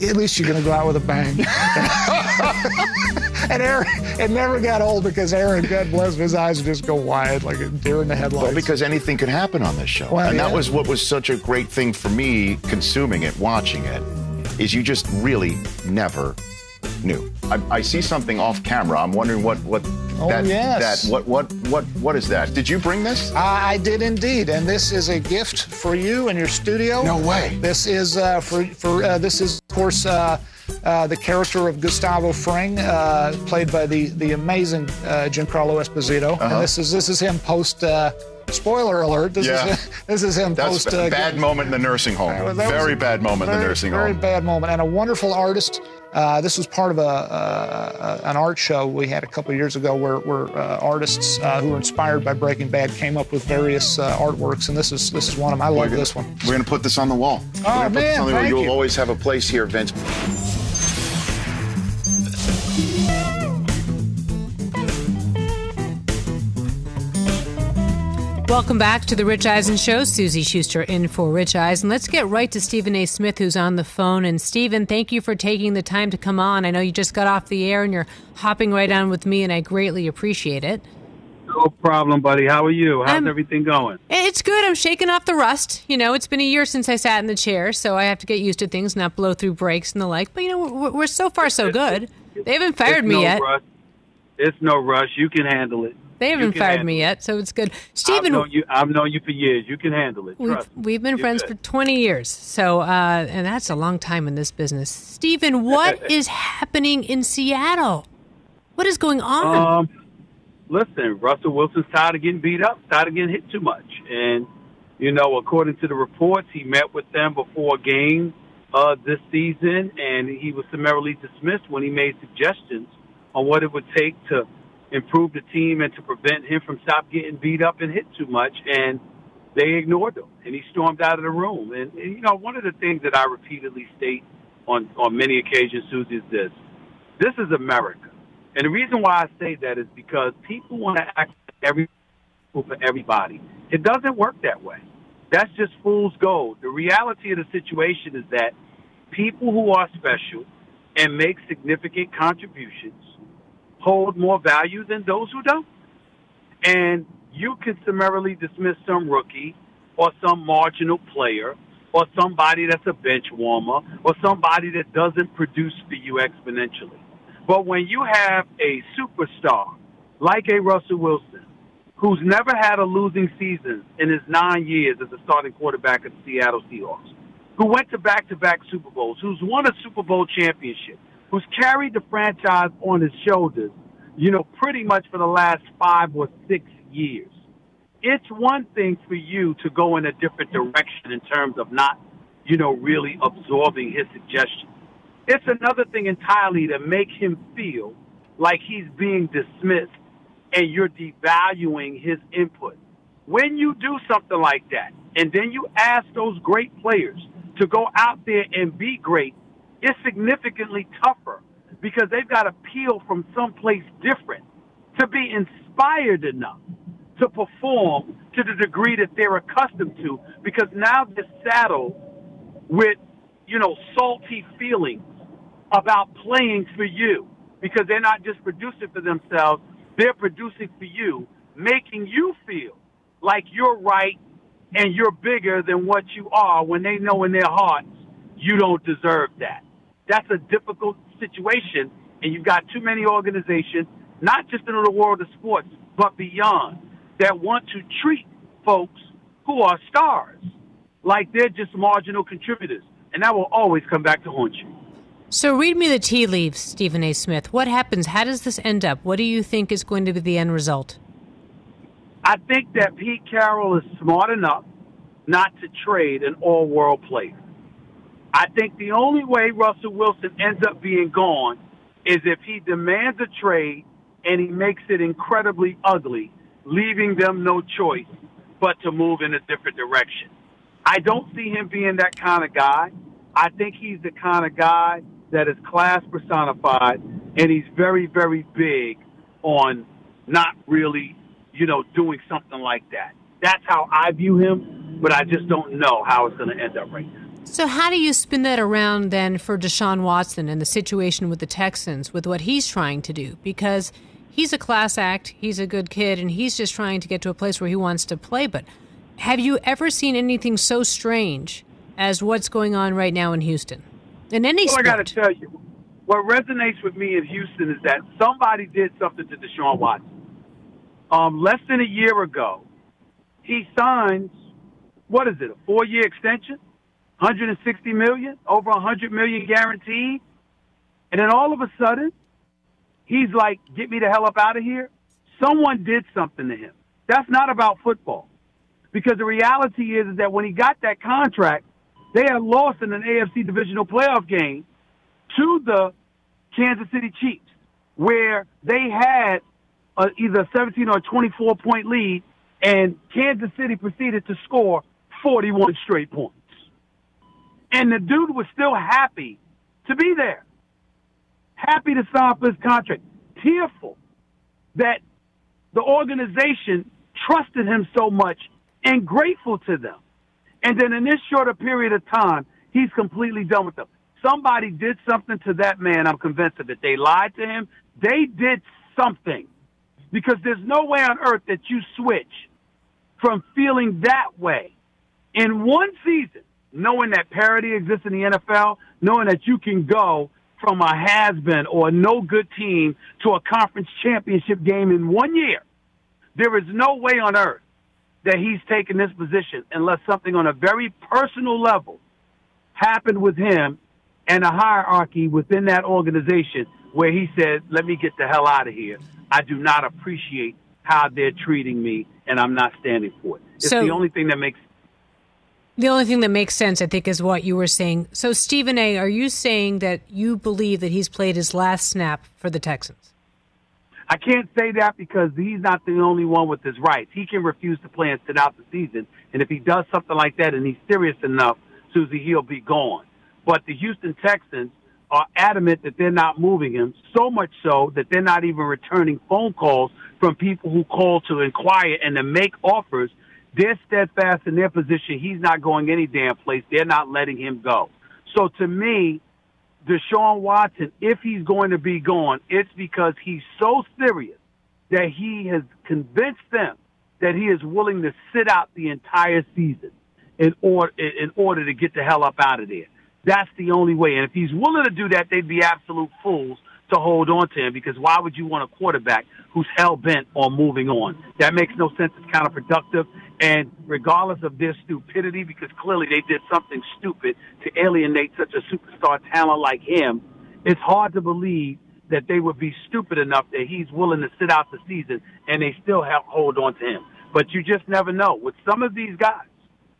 at least you're going to go out with a bang. and Aaron, it never got old because Aaron, God bless him, his eyes would just go wide like a deer in the headlights. Well, because anything could happen on this show. Well, and that was what was such a great thing for me consuming it, watching it, is you just really never knew. I, I see something off camera. I'm wondering what what Oh, that yes. that what what what what is that? Did you bring this? I I did indeed, and this is a gift for you and your studio. No way. This is uh, for for uh, this is of course uh, uh, the character of Gustavo Fring, uh, played by the the amazing uh, Giancarlo Esposito, Uh-huh. and this is this is him post. Uh, spoiler alert! This Yeah. is this is him That's post. a uh, bad moment in the nursing home. Was Very bad moment in the nursing very home. Very bad moment, and a wonderful artist. Uh, this was part of a, uh, an art show we had a couple of years ago, where, where uh, artists uh, who were inspired by Breaking Bad came up with various uh, artworks, and this is this is one of them. I love this one. We're going to put this on the wall. Oh, gonna man, on the wall. thank You'll you. always have a place here, Vince. Welcome back to the Rich Eisen Show. Suzy Shuster in for Rich Eisen. Let's get right to Stephen A. Smith, who's on the phone. And Stephen, thank you for taking the time to come on. I know you just got off the air and you're hopping right on with me, and I greatly appreciate it. No problem, buddy. How are you? How's I'm- everything going? It's good. I'm shaking off the rust. You know, it's been a year since I sat in the chair, so I have to get used to things, not blow through breaks and the like. But you know, we're, we're so far so good. They haven't fired It's me no yet. Rush. It's no rush. You can handle it. They haven't fired me yet, so it's good. I've Stephen, known you. I've known you for years. You can handle it. We've, we've been You're friends good. for 20 years. So, uh, and that's a long time in this business. Stephen, what is happening in Seattle? What is going on? Um, listen, Russell Wilson's tired of getting beat up, tired of getting hit too much, and you know, according to the reports, he met with them before a game uh, this season, and he was summarily dismissed when he made suggestions on what it would take to improve the team and to prevent him from stop getting beat up and hit too much, and they ignored him, and he stormed out of the room. And, and you know, one of the things that I repeatedly state on on many occasions, Suzy, is this: this is America. And the reason why I say that is because people want to act every for everybody. It doesn't work that way. That's just fool's gold. The reality of the situation is that people who are special and make significant contributions hold more value than those who don't. And you can summarily dismiss some rookie or some marginal player or somebody that's a bench warmer or somebody that doesn't produce for you exponentially. But when you have a superstar like a Russell Wilson, who's never had a losing season in his nine years as a starting quarterback of the Seattle Seahawks, who went to back to back Super Bowls, who's won a Super Bowl championship, who's carried the franchise on his shoulders, you know, pretty much for the last five or six years. It's one thing for you to go in a different direction in terms of not, you know, really absorbing his suggestions. It's another thing entirely to make him feel like he's being dismissed and you're devaluing his input. When you do something like that, and then you ask those great players to go out there and be great, it's significantly tougher because they've got to peel from someplace different to be inspired enough to perform to the degree that they're accustomed to because now they're saddled with, you know, salty feelings about playing for you because they're not just producing for themselves, they're producing for you, making you feel like you're right and you're bigger than what you are when they know in their hearts you don't deserve that. That's a difficult situation, and you've got too many organizations, not just in the world of sports, but beyond, that want to treat folks who are stars like they're just marginal contributors. And that will always come back to haunt you. So read me the tea leaves, Stephen A. Smith. What happens? How does this end up? What do you think is going to be the end result? I think that Pete Carroll is smart enough not to trade an all world player. I think the only way Russell Wilson ends up being gone is if he demands a trade and he makes it incredibly ugly, leaving them no choice but to move in a different direction. I don't see him being that kind of guy. I think he's the kind of guy that is class personified, and he's very, very big on not really, you know, doing something like that. That's how I view him, but I just don't know how it's going to end up right now. So, how do you spin that around then for Deshaun Watson and the situation with the Texans with what he's trying to do? Because he's a class act, he's a good kid, and he's just trying to get to a place where he wants to play. But have you ever seen anything so strange as what's going on right now in Houston? In any well, sport? I got to tell you, what resonates with me in Houston is that somebody did something to Deshaun Watson. Um, less than a year ago, he signs, what is it, a four year extension? 160 million, over 100 million guaranteed. And then all of a sudden, he's like, get me the hell up out of here. Someone did something to him. That's not about football. Because the reality is, is that when he got that contract, they had lost in an AFC divisional playoff game to the Kansas City Chiefs, where they had a, either a 17 or 24 point lead, and Kansas City proceeded to score 41 straight points. And the dude was still happy to be there, happy to sign for his contract, tearful that the organization trusted him so much and grateful to them. And then in this shorter period of time, he's completely done with them. Somebody did something to that man. I'm convinced of it. They lied to him. They did something because there's no way on earth that you switch from feeling that way in one season, knowing that parity exists in the NFL, knowing that you can go from a has been or a no good team to a conference championship game in one year. There is no way on earth that he's taken this position unless something on a very personal level happened with him and a hierarchy within that organization where he said, let me get the hell out of here. I do not appreciate how they're treating me and I'm not standing for it. It's So- the only thing that makes The only thing that makes sense, I think, is what you were saying. So, Stephen A., are you saying that you believe that he's played his last snap for the Texans? I can't say that because he's not the only one with his rights. He can refuse to play and sit out the season. And if he does something like that and he's serious enough, Suzy, he'll be gone. But the Houston Texans are adamant that they're not moving him, so much so that they're not even returning phone calls from people who call to inquire and to make offers. They're steadfast in their position. He's not going any damn place. They're not letting him go. So to me, Deshaun Watson, if he's going to be gone, it's because he's so serious that he has convinced them that he is willing to sit out the entire season in order in order to get the hell up out of there. That's the only way. And if he's willing to do that, they'd be absolute fools to hold on to him because why would you want a quarterback who's hell bent on moving on? That makes no sense. It's counterproductive. And regardless of their stupidity, because clearly they did something stupid to alienate such a superstar talent like him, it's hard to believe that they would be stupid enough that he's willing to sit out the season and they still have hold on to him. But you just never know. With some of these guys,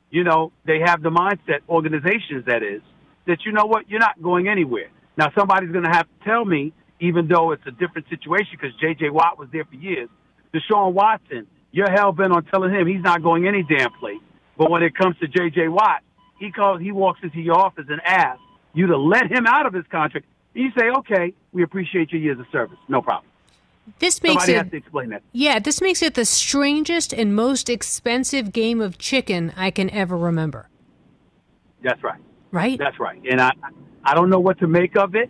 you know, they have the mindset, organizations that is, that you know what, you're not going anywhere. Now somebody's going to have to tell me, even though it's a different situation because J.J. Watt was there for years, Deshaun Watson, you're hell bent on telling him he's not going any damn place. But when it comes to J.J. Watt, he calls, he walks into your office and asks you to let him out of his contract. You say, okay, we appreciate your years of service. No problem. This makes Somebody it has to explain that. Yeah, this makes it the strangest and most expensive game of chicken I can ever remember. That's right. Right? That's right. And I, I don't know what to make of it,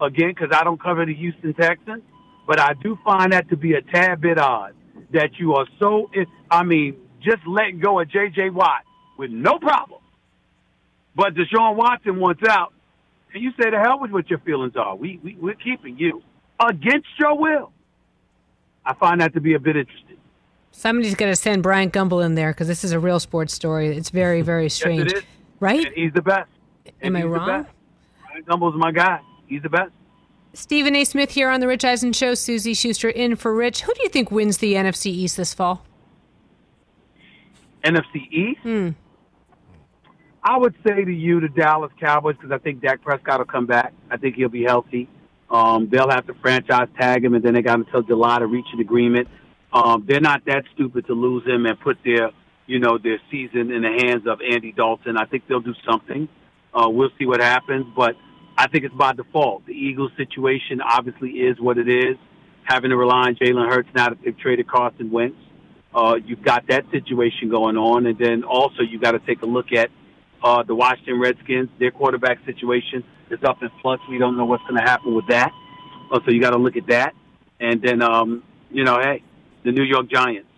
again, because I don't cover the Houston Texans, but I do find that to be a tad bit odd that you are so, I mean, just letting go of J.J. Watt with no problem. But Deshaun Watson wants out, and you say, "The hell with what your feelings are. We, we we're keeping you against your will." I find that to be a bit interesting. Somebody's going to send Brian Gumbel in there because this is a real sports story. It's very, very strange. Yes. Right? And he's the best. Am And I wrong? Brian Gumbel's my guy. He's the best. Stephen A. Smith here on the Rich Eisen Show. Suzy Shuster in for Rich. Who do you think wins the NFC East this fall? NFC East. Hmm. I would say to you, the Dallas Cowboys, because I think Dak Prescott will come back. I think he'll be healthy. Um, they'll have to franchise tag him, and then they got until July to reach an agreement. Um, they're not that stupid to lose him and put their, you know, their season in the hands of Andy Dalton. I think they'll do something. Uh, we'll see what happens, but I think it's by default. The Eagles situation obviously is what it is. Having to rely on Jalen Hurts now that they've traded Carson Wentz, uh, you've got that situation going on, and then also you got to take a look at uh, the Washington Redskins. Their quarterback situation is up in flux. We don't know what's going to happen with that, uh, so you got to look at that. And then, um, you know, hey, the New York Giants,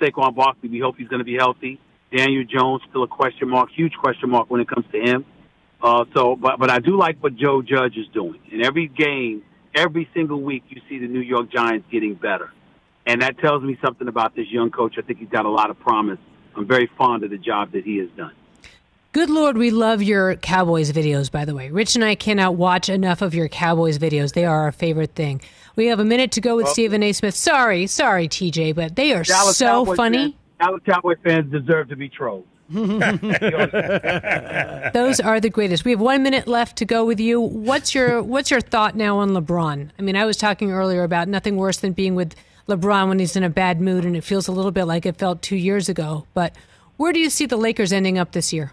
Saquon Barkley. We hope he's going to be healthy. Daniel Jones still a question mark, huge question mark when it comes to him. Uh, so, but but I do like what Joe Judge is doing. In every game, every single week, you see the New York Giants getting better, and that tells me something about this young coach. I think he's got a lot of promise. I'm very fond of the job that he has done. Good Lord, we love your Cowboys videos, by the way. Rich and I cannot watch enough of your Cowboys videos. They are our favorite thing. We have a minute to go with Well- Stephen A. Smith. Sorry, sorry, TJ, but they are Dallas so Cowboys funny. Fans, Dallas Cowboy fans deserve to be trolled. Those are the greatest. We have one minute left to go with you. What's your What's your thought now on LeBron? I mean, I was talking earlier about nothing worse than being with LeBron when he's in a bad mood, and it feels a little bit like it felt two years ago. But where do you see the Lakers ending up this year?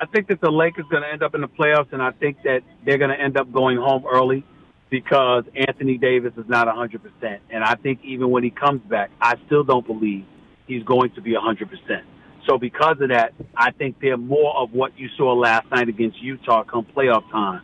I think that the Lakers going to end up in the playoffs, and I think that they're going to end up going home early because Anthony Davis is not 100%. And I think even when he comes back, I still don't believe he's going to be 100%. So because of that, I think they're more of what you saw last night against Utah come playoff time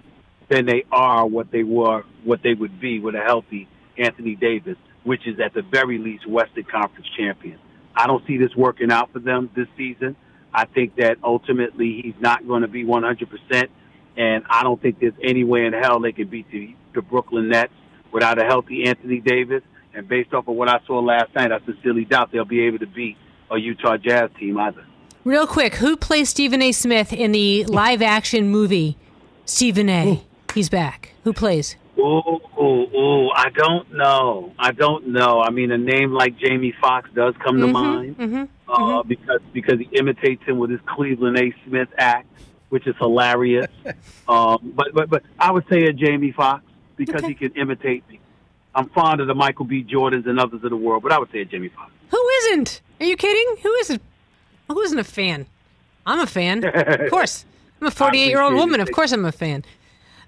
than they are what they were, what they would be with a healthy Anthony Davis, which is at the very least Western Conference champion. I don't see this working out for them this season. I think that ultimately he's not going to be 100%, and I don't think there's any way in hell they can beat the, the Brooklyn Nets without a healthy Anthony Davis. And based off of what I saw last night, I sincerely doubt they'll be able to beat a Utah Jazz team either. Real quick, who plays Stephen A. Smith in the live action movie Stephen A? He's back. Who plays? Ooh, ooh, ooh, I don't know. I don't know. I mean, a name like Jamie Foxx does come to Mhm, mind mhm, uh, because because he imitates him with his Cleveland A. Smith act, which is hilarious. um, but but but I would say a Jamie Foxx because he can imitate me. I'm fond of the Michael B. Jordans and others of the world, but I would say a Jamie Foxx. Who isn't? Are you kidding? Who isn't? Who isn't a fan? I'm a fan. Of course. I'm a 48 year old woman. Of course I'm a fan.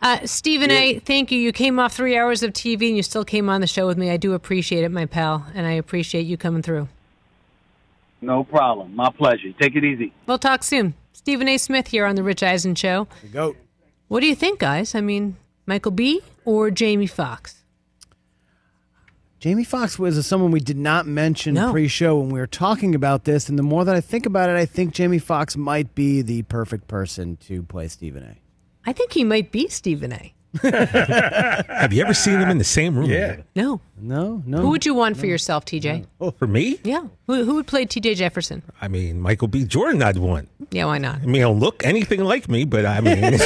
Uh, Stephen A., thank you. You came off three hours of TV and you still came on the show with me. I do appreciate it, my pal, and I appreciate you coming through. No problem. My pleasure. Take it easy. We'll talk soon. Stephen A. Smith here on The Rich Eisen Show. Go. What do you think, guys? I mean, Michael B. or Jamie Foxx? Jamie Foxx was someone we did not mention pre-show when we were talking about this, and the more that I think about it, I think Jamie Foxx might be the perfect person to play Stephen A. I think he might be Stephen A. Have you ever seen them in the same room? Yeah. No. No, no. Who would you want for yourself, TJ? Oh, For me? Yeah. Who, who would play TJ Jefferson? I mean, Michael B. Jordan, I'd want. Yeah, why not? I mean, he'll look anything like me, but I mean,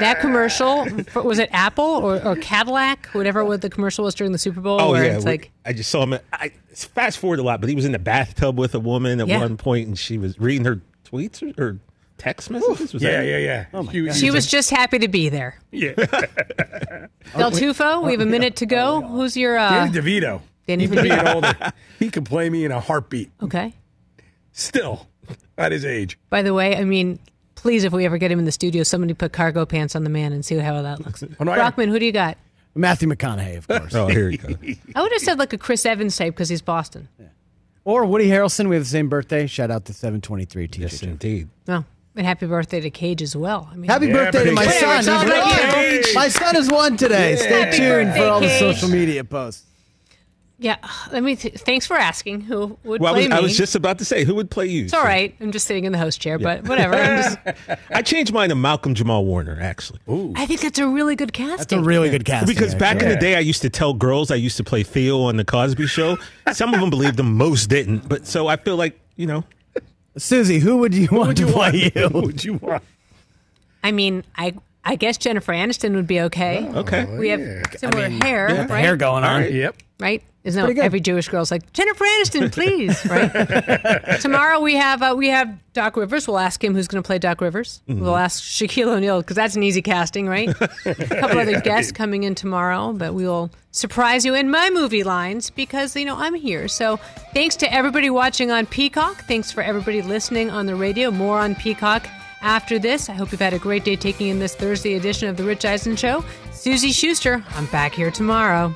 That commercial for- was it Apple or, or Cadillac, whatever what the commercial was during the Super Bowl? oh where yeah, it's we- like I just saw him. I fast forward a lot, but he was in the bathtub with a woman at Yeah. one point, and she was reading her tweets or, or text messages. Was Yeah, that- yeah, yeah. Oh my She- God. she was just happy to be there. Yeah. Del Tufo, we have a minute to go. Who's your uh, Danny DeVito. Danny Even being DeVito. older, he could play me in a heartbeat. Okay. Still, at his age. By the way, I mean, please, if we ever get him in the studio, somebody put cargo pants on the man and see how that looks. no, I- Brockman, who do you got? Matthew McConaughey, of course. Oh, here you go. I would have said like a Chris Evans type because he's Boston. Or Woody Harrelson. We have the same birthday. Shout out to 723 TJ. Yes, indeed. Oh, and happy birthday to Cage as well. I mean, Happy birthday to my Hey, son. it's all He's about won. My son has won today. Stay Happy tuned birthday, for all the Cage. social media posts. Yeah, let me. Th- thanks for asking. Who would Well, I play me? I was just about to say, who would play you? It's all right. I'm just sitting in the host chair, but whatever. I'm just, I changed mine to Malcolm Jamal Warner, actually. I think that's a really good casting. That's a really good casting. Because back in the day, I used to tell girls I used to play Theo on the Cosby Show. Some of them believed them, most didn't. But so I feel like you know, Suzy, who would you want to play you? Who would you want? I mean, I I guess Jennifer Aniston would be okay. Oh, okay. we have similar hair, Got the right? hair going on. Yep. right? Isn't that every Jewish girl's like Jennifer Aniston, please? Right. Tomorrow we have uh, we have Doc Rivers. We'll ask him who's going to play Doc Rivers. We'll ask Shaquille O'Neal because that's an easy casting, right? a couple other guests coming in tomorrow, but we will surprise you in my movie lines because you know I'm here. So thanks to everybody watching on Peacock. Thanks for everybody listening on the radio. More on Peacock. After this, I hope you've had a great day taking in this Thursday edition of The Rich Eisen Show. Suzy Shuster, I'm back here tomorrow.